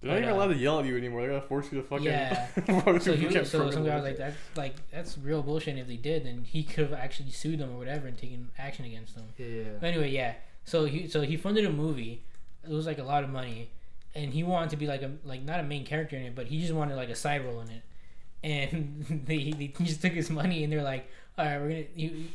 They're not But, even uh, allowed to yell at you anymore. They're gonna force you to fucking. Yeah. so you he, get so some broken guy was like, that's like that's real bullshit. And if they did, then he could have actually sued them or whatever and taken action against them. Yeah. But anyway, yeah. So he so he funded a movie. It was like a lot of money, and he wanted to be like a like not a main character in it, but he just wanted like a side role in it. And they, they just took his money and they're like, all right, we're gonna you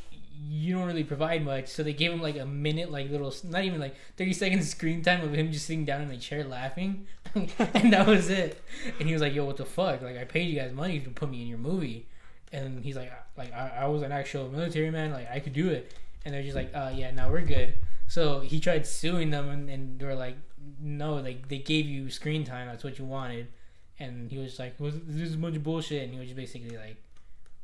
you don't really provide much, so they gave him like a minute, like little, not even like thirty seconds screen time of him just sitting down in a chair laughing, and that was it. And he was like, "Yo, what the fuck? Like, I paid you guys money to put me in your movie," and he's like, "Like, I, I was an actual military man. Like, I could do it." And they're just like, "Uh, yeah, now we're good." So he tried suing them, and, and they were like, "No, like they gave you screen time. That's what you wanted." And he was like, "Was this is a bunch of bullshit?" And he was just basically like,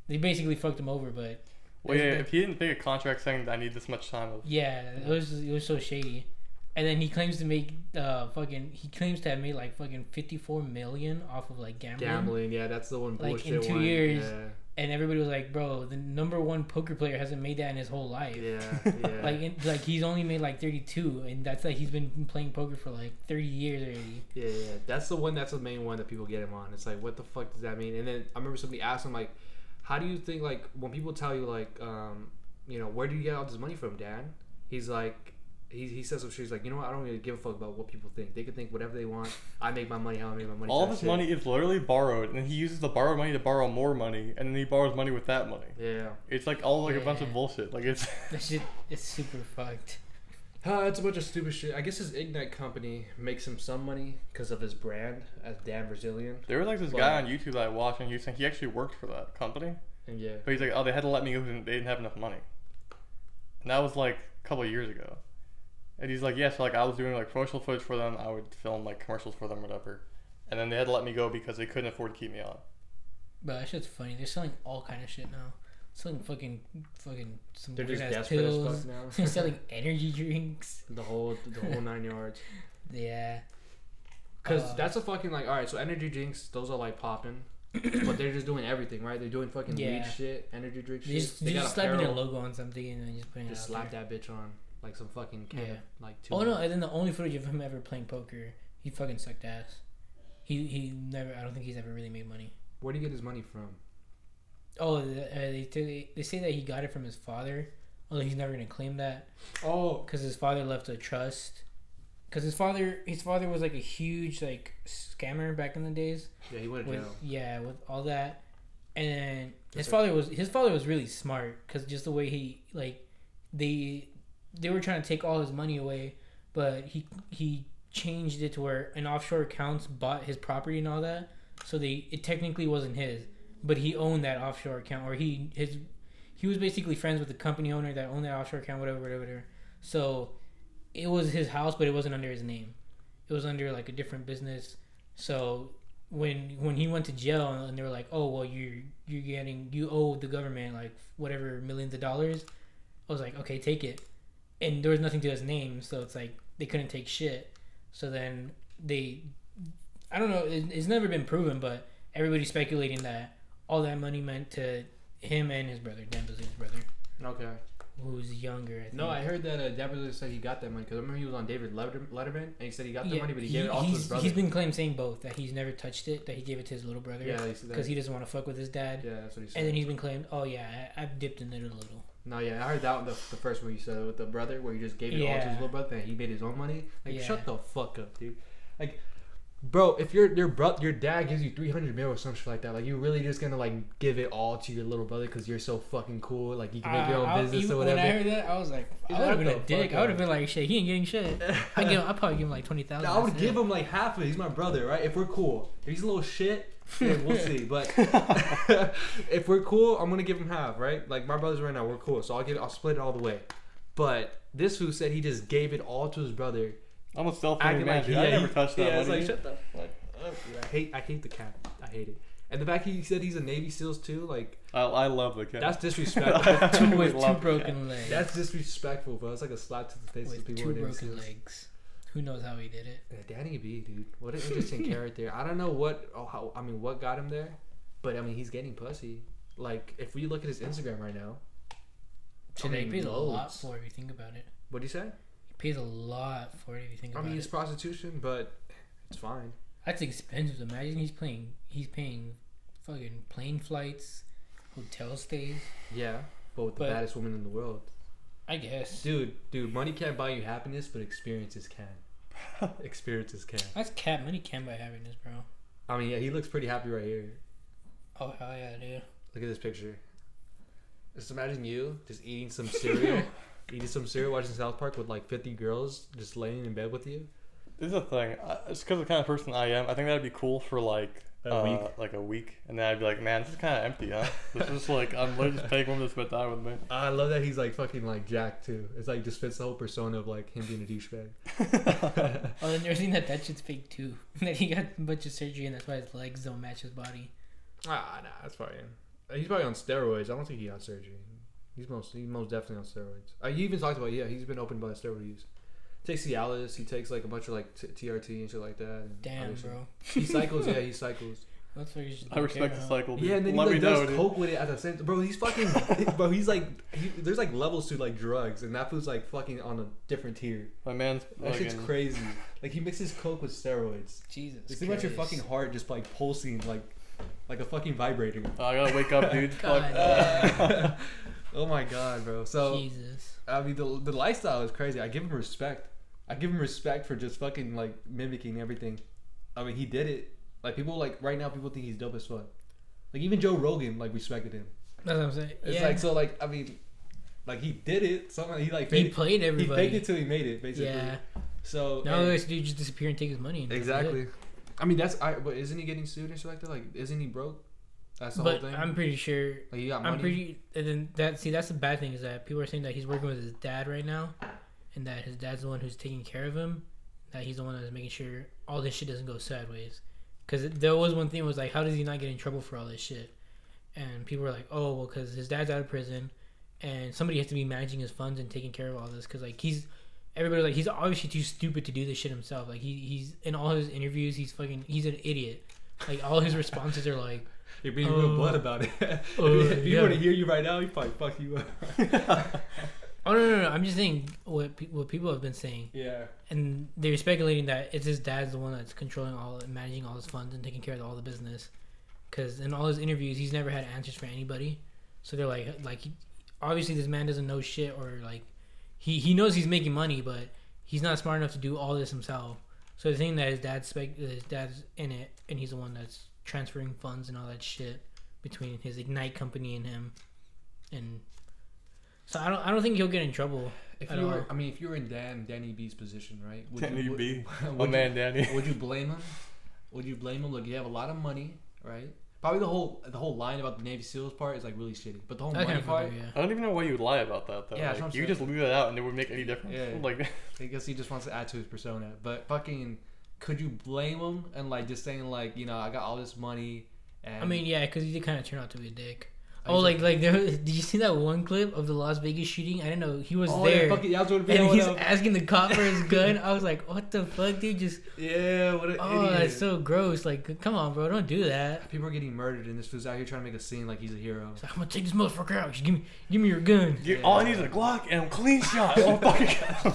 they basically fucked him over, but. Well, yeah, if he didn't make a contract saying that I need this much time of. Yeah, it was it was so shady. And then he claims to make uh fucking he claims to have made like fucking fifty four million off of like gambling. Gambling, yeah, that's the one Like, in two one. years, Yeah, And everybody was like, "Bro, the number one poker player hasn't made that in his whole life." yeah, yeah. Like in, like he's only made like 32 and that's like he's been playing poker for like 30 years already. Yeah, yeah, that's the one. That's the main one that people get him on. It's like, what the fuck does that mean? And then I remember somebody asked him like, how do you think like when people tell you like, um, you know, where do you get all this money from, Dan? He's like, he, he says some shit. He's like, you know what? I don't really give a fuck about what people think. They can think whatever they want. I make my money how I make my money. All this shit. money is literally borrowed, and then he uses the borrowed money to borrow more money, and then he borrows money with that money. Yeah, It's like all like a bunch of bullshit. Like it's That shit is super fucked. Uh, it's a bunch of stupid shit. I guess his Ignite company makes him some money because of his brand as Dan Bilzerian. there was like this But- guy on YouTube that I watched, and he was saying he actually worked for that company, And yeah, but he's like, oh, they had to let me go because they didn't have enough money, and that was like a couple of years ago. And he's like, yeah, so like I was doing like promotional footage for them, I would film like commercials for them, whatever, and then they had to let me go because they couldn't afford to keep me on. But that shit's funny. They're selling all kind of shit now. Selling fucking fucking some they're weird just ass desperate as pills. fuck now. They're selling energy drinks. the whole the whole nine yards. Yeah. Cause Uh, that's a fucking like all right. So energy drinks, those are like popping, but they're just doing everything, right? They're doing fucking Yeah. weed shit, energy drink They shit. just, they they got just slapping their apparel, logo on something and then just putting Just it out slap there. that bitch on like some fucking can Yeah. like two. Oh no! And then the only footage of him ever playing poker, he fucking sucked ass. He he never. I don't think he's ever really made money. Where do you get his money from? Oh, uh, they, they they say that he got it from his father. Although he's never gonna claim that Oh, because his father left a trust. Because his father his father was like a huge like scammer back in the days. yeah, he went to with jail. yeah with all that and his father was his father was really smart because just the way he like they they were trying to take all his money away but he he changed it to where an offshore accounts bought his property and all that so they it technically wasn't his but he owned that offshore account or he his he was basically friends with the company owner that owned that offshore account whatever whatever, whatever. so it was his house but it wasn't under his name it was under like a different business so when when he went to jail and they were like, "Oh, well, you're you're getting you owe the government like whatever millions of dollars," I was like, "Okay, take it." And there was nothing to his name, so it's like they couldn't take shit. So then they, I don't know, it, it's never been proven, but everybody's speculating that all that money meant to him and his brother, Dan brother, Okay. who's younger. I think. No, I heard that uh, said he got that money because I remember he was on David Letter- Letterman and he said he got the Yeah, money, but he, gave it all to he's, his brother. he's been claimed saying both that he's never touched it, that he gave it to his little brother yeah, he said that. because he doesn't want to fuck with his dad. yeah, that's what he said. And then he's been claimed, oh yeah, I, I've dipped in it a little. No, yeah, I heard that one, the, the first one you said with the brother, where he just gave it all to his little brother and he made his own money. Like, Yeah. shut the fuck up, dude. Like, bro, if your your bro, your dad gives you three hundred mil or some shit like that, like you really just gonna like give it all to your little brother because you're so fucking cool, like you can make your own Uh, I- business or When whatever. I heard that, I was like, I would have been a dick. I would have been like, shit, he ain't getting shit. I give, I'd probably give him like twenty thousand. I would give him like half of it. He's my brother, right? If we're cool, if he's a little shit, then we'll see. But if we're cool, I'm gonna give him half, right? Like my brothers right now, we're cool, so I'll give, I'll split it all the way. But this who said he just gave it all to his brother, I'm a self-made man, like dude. yeah, I never he- touched that Yeah, it's money. like shut the fuck up. I hate, I hate the cat. I hate it. And the fact he said he's a Navy SEALs too, like I, I love the cat. that's disrespectful. two with two love broken legs. that's disrespectful, bro. It's like a slap to the face of people two with Navy broken SEALs. legs. Who knows how he did it? Yeah, Danny B, dude, what an interesting character. I don't know what, oh, how, I mean, what got him there, but I mean, he's getting pussy. Like, if we look at his Instagram right now, Shit, I mean, pays a lot for if you think about it. what do you say? He pays a lot for it if you think I about mean, it's it. prostitution, but it's fine. That's expensive. Imagine he's playing. He's paying fucking plane flights, hotel stays. Yeah, but with the But- baddest woman in the world, I guess. dude, dude, money can't buy you happiness, but experiences can. experiences can. That's cat money can buy happiness, bro. I mean, yeah, he looks pretty happy right here. Oh hell yeah, dude. Look at this picture. Just imagine you just eating some cereal, eating some cereal, watching South Park with like 50 girls just laying in bed with you. This is the thing. I, it's because the kind of person I am. I think that'd be cool for like A uh, week. like a week, and then I'd be like, man, this is kind of empty, huh? This is like I'm literally just paying women to spend time with me. I love that he's like fucking like Jack too. It's like just fits the whole persona of like him being a douchebag. Oh, then you're seeing that that shit's fake too. that he got a bunch of surgery and that's why his legs don't match his body. Ah, nah, that's probably him. He's probably on steroids. I don't think he got surgery. He's most he's most definitely on steroids. Uh, he even talked about yeah, he's been open about steroid use. Takes Cialis. He takes like a bunch of like t- TRT and shit like that. and Damn, obviously- bro. He cycles. yeah, he cycles. That's what you should I respect care the of. cycle. Dude. Yeah, and then Let he me like, know, does dude. coke with it at the same. Bro, he's fucking. bro, he's like, he, there's like levels to like drugs, and that food's like fucking on a different tier. My man's That shit's crazy. Like he mixes coke with steroids. Jesus. Like, think about your fucking heart just like pulsing like, like a fucking vibrator. Oh, I gotta wake up, dude. God Fuck. damn. Oh my god, bro. So Jesus. I mean, the the lifestyle is crazy. I give him respect. I give him respect for just fucking like mimicking everything. I mean, he did it. Like people like right now, people think he's dope as fuck. Like even Joe Rogan like respected him. That's what I'm saying. It's yeah. like so like I mean, like he did it. Somehow he like he faked, played he faked it till he made it basically. yeah. So Now and- this dude just disappear and take his money. And exactly. I mean that's I. But isn't he getting sued and shit like that? Like isn't he broke? That's the But whole thing. I'm pretty sure. like he got money. I'm pretty. And then that see that's the bad thing is that people are saying that he's working with his dad right now, and that his dad's the one who's taking care of him. That he's the one that's making sure all this shit doesn't go sideways. Because there was one thing was like, how does he not get in trouble for all this shit? And people were like, oh well, because his dad's out of prison, and somebody has to be managing his funds and taking care of all this. Because like he's everybody like he's obviously too stupid to do this shit himself. Like he he's in all his interviews he's fucking he's an idiot. Like all his responses are like. You're being real Uh, blunt about it. if uh, he, if he yeah. were to hear you right now, he'd probably fuck you up. Oh no, no, no! I'm just saying what pe- what people have been saying, yeah. and they're speculating that it's his dad's the one that's controlling all, managing all his funds and taking care of all the business. Because in all his interviews, he's never had answers for anybody. So they're like, like, he, obviously this man doesn't know shit, or like, he he knows he's making money, but he's not smart enough to do all this himself. So the thing that his dad's spec, his dad's in it, and he's the one that's transferring funds and all that shit between his Ignite company and him, and so I don't I don't think he'll get in trouble. If At you all. were, I mean, if you were in Dan, Danny B's position, right? Would Danny you, would, B. Would, My you, man, Danny. would you blame him? Would you blame him? Look, you have a lot of money, right? Probably the whole the whole line about the Navy SEALs part is like really shitty, but the whole I money kind of part, yeah. I don't even know why you would lie about that though. Yeah, like, you saying. just leave that out and it would make any difference. Yeah. Like I guess he just wants to add to his persona. But fucking, could you blame him and like just saying like, you know, I got all this money, and I mean, yeah, because he did kind of turn out to be a dick. Oh, oh was like like there. Did you see that one clip of the Las Vegas shooting? I didn't know he was oh, there, yeah, fucking, yeah, I was be and he's up. asking the cop for his gun. I was like, what the fuck, dude? Just yeah, what an oh, idiot. that's so gross. Like, come on, bro, don't do that. People are getting murdered, and this dude's out here trying to make a scene like he's a hero. He's like, I'm gonna take this motherfucker out. Just give me, give me your gun. Dude, all I need is a Glock and a clean shot. Oh fucking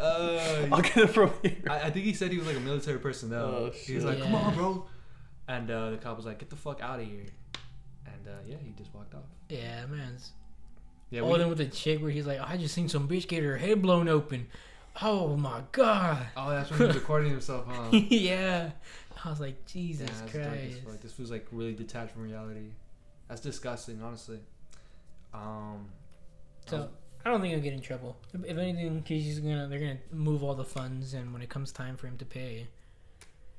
Uh, I'll get it from here. I, I think he said he was like a military personnel. Oh, he was shit. like, "Come on, bro," and uh, the cop was like, "Get the fuck out of here," and uh, yeah, he just walked off. Yeah, man. Yeah, oh, we- then with the chick where he's like, I just seen some bitch get her head blown open. Oh my god. Oh, that's when he's recording himself, huh? yeah. I was like, Jesus that's dark as Christ. fuck. This was like really detached from reality. That's disgusting, honestly. Um, So I don't think he'll get in trouble. If if anything, he's just gonna they're gonna move all the funds, and when it comes time for him to pay,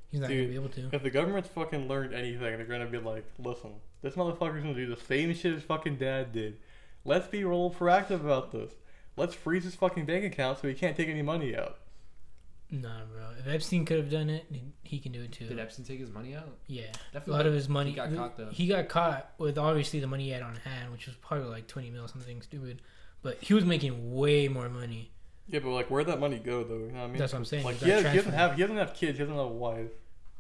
he's not Dude. gonna be able to. If the government's fucking learned anything, they're gonna be like, listen, this motherfucker's gonna do the same shit his fucking dad did. Let's be real proactive about this. Let's freeze his fucking bank account so he can't take any money out. Nah, bro. If Epstein could have done it, he can do it too. did Epstein take his money out? Yeah, a lot of his money. He got caught though. He got caught with obviously the money he had on hand, which was probably like twenty mil, something stupid. But he was making way more money. Yeah, but like, where'd that money go though? You know what I mean? That's what I'm saying. Like, It he, has, he doesn't transferred. have he doesn't have kids. He doesn't have a wife.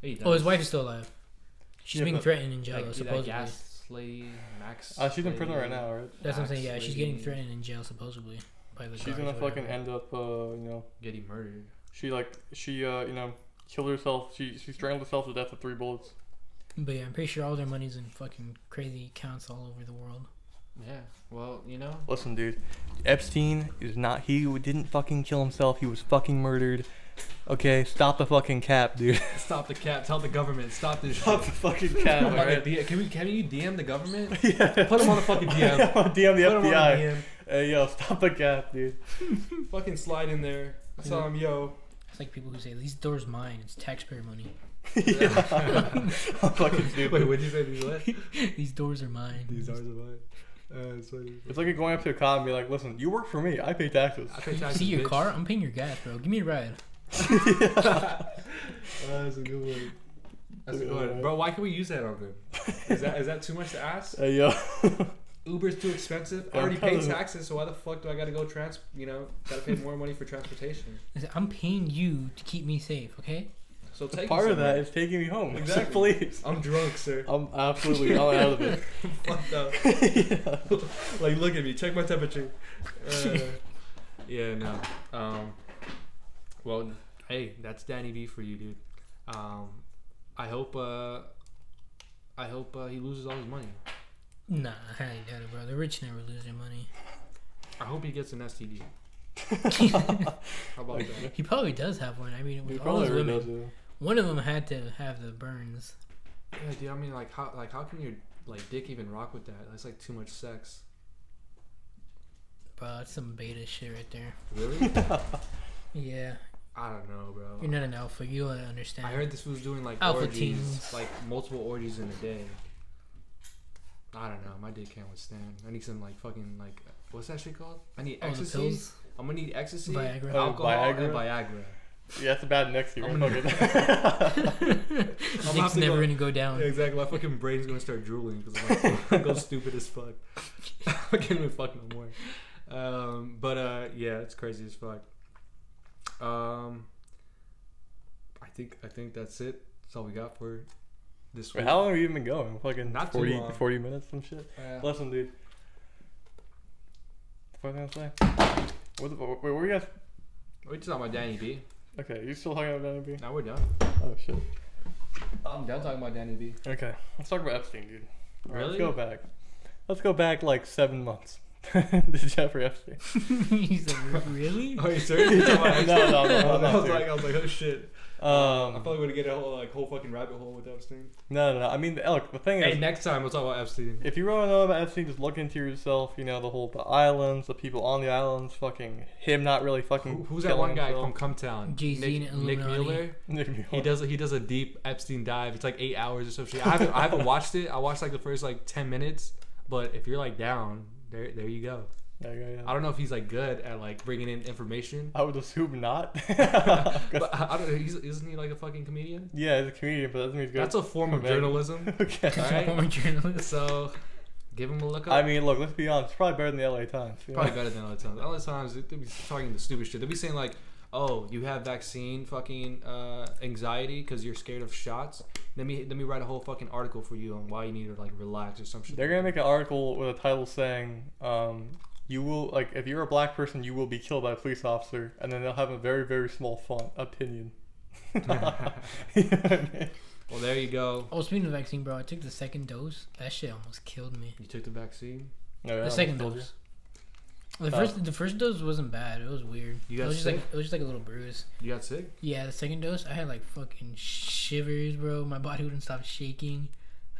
Hey, Oh, his wife is still alive. She's Yeah, being but- threatened in jail, like, that supposedly. gas lady, Max. Uh, she's in prison lady, right now, right? That's what I'm saying. Max Yeah, she's getting lady threatened in jail, supposedly, by the She's guards gonna or fucking whatever. end up, uh, you know, Getting murdered. she like she uh, you know, killed herself. She she strangled herself to death with three bullets. But yeah, I'm pretty sure all their money's in fucking crazy accounts all over the world. Yeah. Well, you know. Listen, dude, Epstein is not he who didn't fucking kill himself. He was fucking murdered. Okay, stop the fucking cap, dude. Stop the cap. Tell the government. Stop this stop shit. the fucking cap, Fucking alright? D- Can we? Can you DM the government? yeah. Put him on the fucking DM. DM the Put him on the FBI. DM. Hey, yo, stop the cap, dude. Fucking slide in there. Tell him, yo. It's like people who say these doors mine. It's taxpayer money. yeah. I'm fucking stupid. Wait, what'd you say? These what? these doors are mine. These ours are mine. Uh, it's funny. It's like going up to a cop and be like, listen, you work for me. I pay taxes. I pay taxes, see your bitch. car? I'm paying your gas, bro. Give me a ride. Oh, that's a good one. That's a good one. Bro, why can we use that on them? Is that is that too much to ask? Hey, yo. Uber's too expensive. I already paid taxes, so why the fuck do I gotta go trans? You know, gotta pay more money for transportation. I'm paying you to keep me safe, okay? So take Part of that is taking me home. Exactly. Please. I'm drunk, sir. I'm absolutely all out of it. Fucked up. yeah. like, look at me. Check my temperature. Uh, yeah, no. Um, well, hey, that's Danny B for you, dude. Um, I hope. Uh, I hope uh, he loses all his money. Nah, I ain't got it, bro. The rich never lose their money. I hope he gets an STD. How about that? He probably does have one. I mean, He with all probably those already women, does, yeah. One of them had to have the burns. Yeah, dude. I mean, like, how like how can your like dick even rock with that? That's like too much sex. Bro, that's some beta shit right there. Really? Yeah, I don't know, bro. you're not an alpha. You don't understand. I heard this was doing like Alpha orgies, teens. like multiple orgies in a day. I don't know. My dick can't withstand. I need some like fucking like what's that shit called? I need Oh, the ecstasy. pills. I'm gonna need ecstasy, Viagra. Oh, alcohol, and Viagra? Viagra. Yeah, it's a bad next year. I'm gonna- Fucking- have Dick's to never gonna go down. Yeah, exactly. My fucking brain's gonna start drooling because I'm like, go stupid as fuck. I can't even fuck no more. Um, but uh, yeah, it's crazy as fuck. Um, I think I think that's it. That's all we got for this Wait, week. how long have you been going? Fucking Not too 40, long. 40 minutes, some shit. Uh, Listen, dude. What was I gonna say? What the, wait, were you guys? we just talking about Danny B. Okay, you still talking about Danny B? Now we're done. Oh shit. I'm done talking about Danny B. Okay, let's talk about Epstein, dude. All right, Really? Let's go back. Let's go back like seven months. to Jeffrey Epstein. He's like, really? Are you serious? You're talking No, no, no, I I'm not was like, serious. I was like, oh shit. I Um, probably would have get a whole like whole fucking rabbit hole with Epstein. no, no, no. I mean, look, the thing is Hey, is, next time we'll talk about Epstein. if you want to know about Epstein, just look into yourself. You know the whole the islands, the people on the islands, fucking him not really fucking. Who, who's that killing one guy himself. from Cumtown? Jay-Z Nick, and Nick Illuminati. Mullen. Nick Mullen. He does a, he does a deep Epstein dive. It's like eight hours or some shit. I haven't I haven't watched it. I watched like the first like ten minutes. But if you're like down, there there you go. Yeah, yeah, yeah. I don't know if he's like good at like bringing in information. I would assume not. But I, I don't. He's, isn't he like a fucking comedian? yeah, he's a comedian, but that doesn't mean he's good. That's a form of journalism. okay. Alright. Former journalist. So give him a look up. I mean, look, let's be honest. It's probably better than the LA Times. you know? Probably better than other times. Other times they'll be talking the stupid shit. They'll be saying like, "Oh, you have vaccine fucking uh, anxiety because you're scared of shots." Let me let me write a whole fucking article for you on why you need to like relax or some shit. They're gonna make an article with a title saying, um, "You will like if you're a black person, you will be killed by a police officer," and then they'll have a very very small font opinion. You know I mean? Well, there you go. Oh, speaking of vaccine, bro, I took the second dose. That shit almost killed me. You took the vaccine. No, yeah, The second dose. The Oh. first the first dose wasn't bad. It was weird. You it got was just sick? like it was just like a little bruise. You got sick? Yeah, the second dose, I had like fucking shivers, bro. My body wouldn't stop shaking.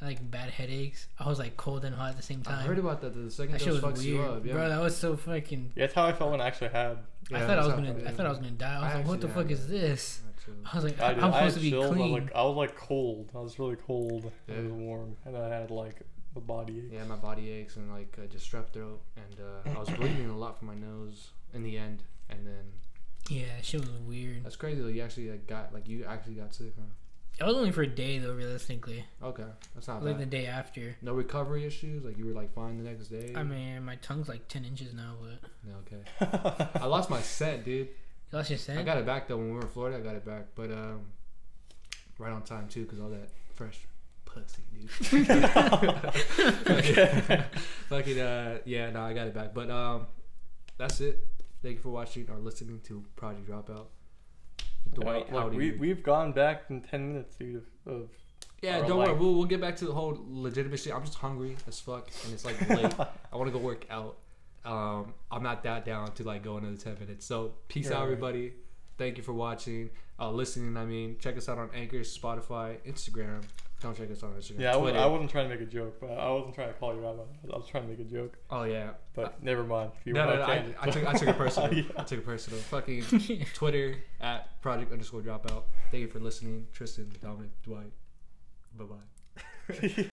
I had like bad headaches. I was like cold and hot at the same I time. heard about that. that The second that shit dose was fucks weird, you up. Yeah. bro. That was so fucking. Yeah, that's how I felt when I actually had. I thought I was gonna. felt, I thought I was gonna die. I was I like, what the fuck had is this? I was like, I, I'm did. I supposed to be chills. I was clean. like, I was like cold. I was really cold. Yeah. It was warm, and I had like a body ache. Yeah, my body aches and like uh, just strep throat, and uh, I was bleeding a lot from my nose in the end, and then yeah, that shit was weird. that's crazy. Like, you actually like, got like you actually got sick, huh? It was only for a day though, realistically. Okay, that's not bad. Like the day after. No recovery issues. Like you were like fine the next day. I mean, my tongue's like ten inches now, but no, okay. I lost my scent, dude. you lost your I got it back though when we were in Florida. I got it back, but um, right on time too, cause all that fresh pussy, dude. Okay. Fucking uh, yeah, no, I got it back. But um, that's it. Thank you for watching or listening to Project Dropout. Dwight, Yeah, how do we you? we've gone back in ten minutes, dude. Of, of yeah, don't worry. We'll, we'll get back to the whole legitimacy. I'm just hungry as fuck, and it's like late. I want to go work out. Um, I'm not that down to like go another ten minutes. So peace Yeah, out, right. everybody. Thank you for watching, uh, listening. I mean, check us out on Anchor, Spotify, Instagram. Don't check us on Instagram. yeah, I, w- Twitter. I wasn't trying to make a joke, but I wasn't trying to call you out. on it. I was trying to make a joke, oh yeah. but never mind. If you No, no, wanna no I. I took I took it personal. Yeah. I took it personal. Fucking Twitter at Project underscore Dropout. Thank you for listening, Tristan, Dominic, Dwight. Bye bye.